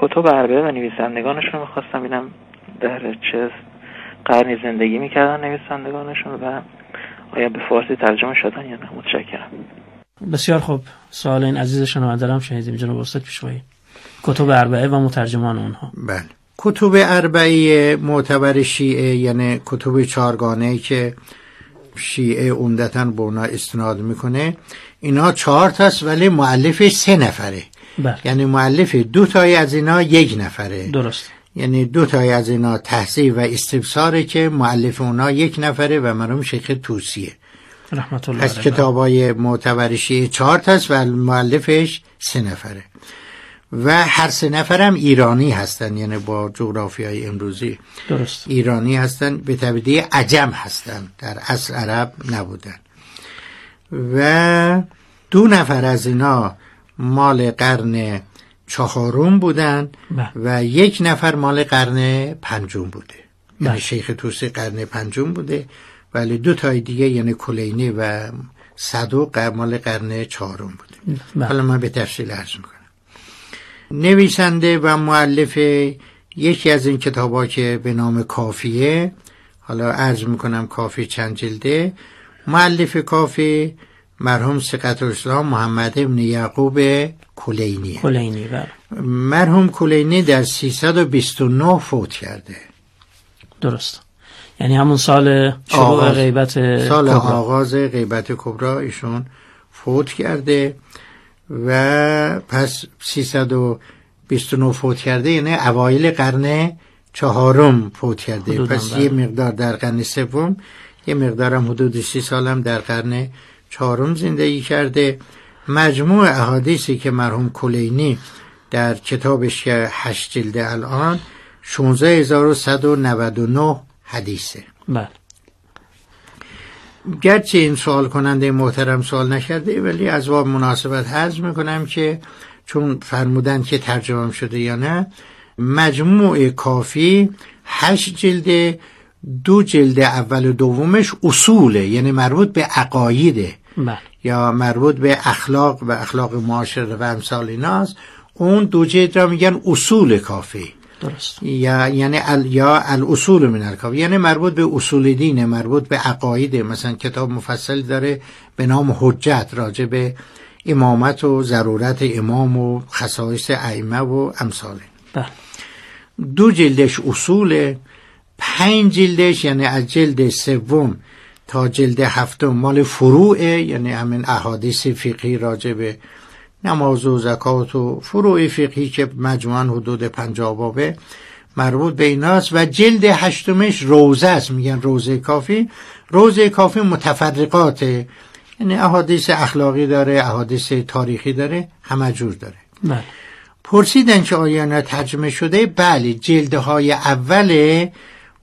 کتب اربعه و نویسندگانشون رو می‌خواستم ببینم در چه قرنی زندگی می‌کردن نویسندگانشون و آیا به فارسی ترجمه شدن یا نه متشکرم. بسیار خوب. سوال این عزیز شنونده هم شنیدیم. جناب استاد پیشوایی. کتب اربعه و مترجمان اونها. بله. کتب اربعه معتبر شیعه یعنی کتب چارگانه که شیعه عمدتا به اونا استناد می‌کنه. اینا چهار تاست ولی معلفش سه نفره. بله. یعنی معلف دو تای از اینا یک نفره. درست. یعنی دو تای از اینا تحصیل و استفساره که معلف اونا یک نفره و مرحوم شیخ توسیه. رحمت الله از کتابای معتبر شیعه چهار تاست و معلفش سه نفره. و هر سه نفرم ایرانی هستن یعنی با جغرافی های امروزی. درست. ایرانی هستن به تبدیه عجم هستن در اصل عرب نبودن. و دو نفر از اینا مال قرن چهارم بودن بله. و یک نفر مال قرن پنجم بوده بله. یعنی شیخ توسی قرن پنجم بوده ولی دو تای دیگه یعنی کلینی و صدوق مال قرن چهارم بوده بله. حالا من به تفصیل عرض می‌کنم نویسنده و معلف یکی از این کتاب که به نام کافیه حالا عرض می‌کنم کافی چند جلده معلف کافی مرحوم سقط اسلام محمد ابن یعقوب کلینی کلینی بله مرحوم کلینی در 329 فوت کرده درست یعنی همون سال شروع. غیبت سال کبرا. آغاز غیبت کبرا ایشون فوت کرده و پس 329 فوت کرده یعنی اوایل قرن چهارم فوت کرده پس بله. یه مقدار در قرن سوم یه مقدارم حدود سی سالم در قرن چهارم زندگی کرده. مجموع احادیثی که مرحوم کلینی در کتابش که هشت جلده الان 16199 حدیثه. بله. گرچه این سوال کننده محترم سوال نکرده ولی از باب مناسبت عرض می‌کنم که چون فرمودن که ترجمه شده یا نه مجموع کافی هشت جلده دو جلد اول و دومش اصوله یعنی مربوط به عقایده بله. یا مربوط به اخلاق و اخلاق معاشره و امثال ایناست. اون دو جلد را میگن اصول کافی. درست. یا یعنی ال یا الاصول من الکافی. یعنی مربوط به اصول دینه مربوط به عقاید. مثلا کتاب مفصل داره به نام حجت راجع به امامت و ضرورت امام و خصایص ائمه و امثاله. بله. دو جلدش اصوله. پنج جلدش یعنی از جلد سوم تا جلد هفتم مال فروعه یعنی همین احادیث فقهی راجع به نماز و زکات و فروع فقهی که مجموعا حدود پنجاه بابه مربوط به ایناست. و جلد هشتمش روزه است میگن روزه کافی. روزه کافی متفرقاته یعنی احادیث اخلاقی داره احادیث تاریخی داره همه جور داره. بله پرسیدن که آیا اینا ترجمه شده؟ بله جلده های اول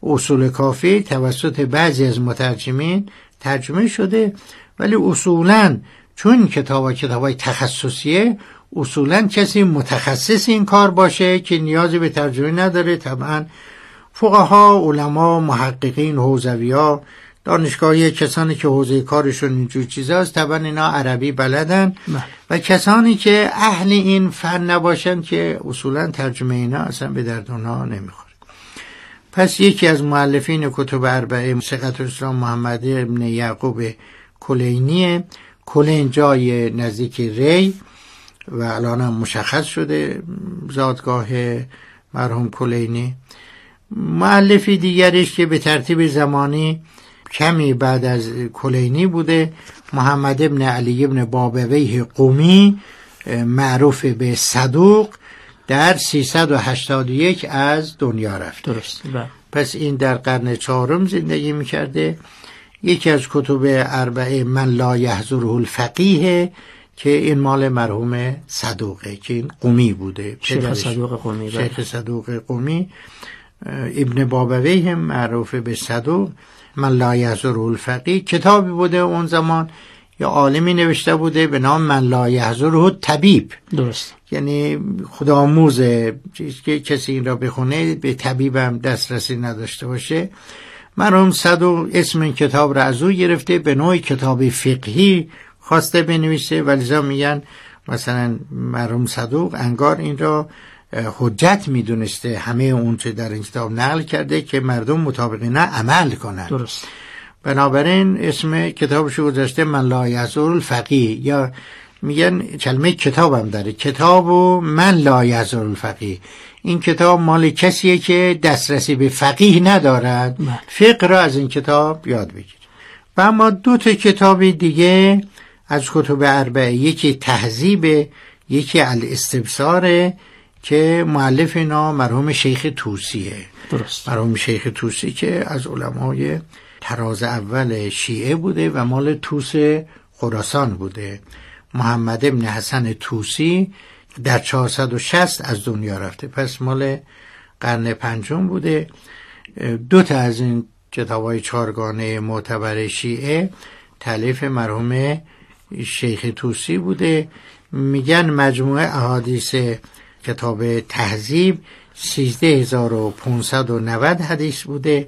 اصول کافی توسط بعضی از مترجمین ترجمه شده ولی اصولا چون کتاب کتاب های تخصصیه اصولا کسی متخصص این کار باشه که نیازی به ترجمه نداره. طبعا فقها علما محققین حوزوی دانشگاهی کسانی که حوزه کارشون اینجور چیزاست طبعا اینا عربی بلدن. و کسانی که اهل این فن نباشن که اصولا ترجمه اینا اصلا به درد اونها نمی‌خوره. پس یکی از معلفین کتب اربعه سقط اسلام محمد ابن یعقوب کلینیه. کلین جای نزدیک ری و الان هم مشخص شده زادگاه مرحوم کلینی. معلفی دیگرش که به ترتیب زمانی کمی بعد از کلینی بوده محمد ابن علی ابن بابویه قومی معروف به صدوق. در 381 از دنیا رفت درست. بله. پس این در قرن چهارم زندگی می‌کرده. یکی از کتب اربعه من لا یحضره الفقیه که این مال مرحوم صدوقه که این قومی بوده. شیخ. صدوق قومی بله. شیخ صدوق قومی. ابن بابوی هم معروف به صدوق من لا یحضره الفقیه. کتابی بوده اون زمان. یا عالمی نوشته بوده به نام من لا یحضره طبیب درست. یعنی خودآموز چیز که کسی این را بخونه به طبیبم دسترسی نداشته باشه. مرحوم صدوق اسم این کتاب را از او گرفته به نوع کتاب فقهی خواسته بنویسه. ولی میگن مثلا مرحوم صدوق انگار این را حجت می‌دونسته. همه اون چه در این کتاب نقل کرده که مردم مطابق نه عمل کنند درست. بنابراین اسم کتابش گذاشته من لا یزور الفقیه. یا میگن کلمه کتابم داره. کتاب و من لا یزور الفقیه. این کتاب مال کسیه که دسترسی به فقیه ندارد. بله. فقه را از این کتاب یاد بگیر. و اما دو تا کتاب دیگه از کتب اربعه. یکی تهذیب یکی الاستبصاره که معلف اینا مرحوم شیخ توسیه. درست. مرحوم شیخ توسی که از علمای تراز اول شیعه بوده و مال توس خراسان بوده. محمد ابن حسن توسی در 460 از دنیا رفته. پس مال قرن پنجم بوده. دو تا از این کتاب های چارگانه معتبر شیعه تعلیف مرحوم شیخ توسی بوده. میگن مجموعه احادیث کتاب تهذیب 13590 حدیث بوده.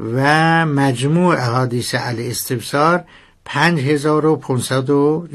و مجموع احادیث الاستبصار 5511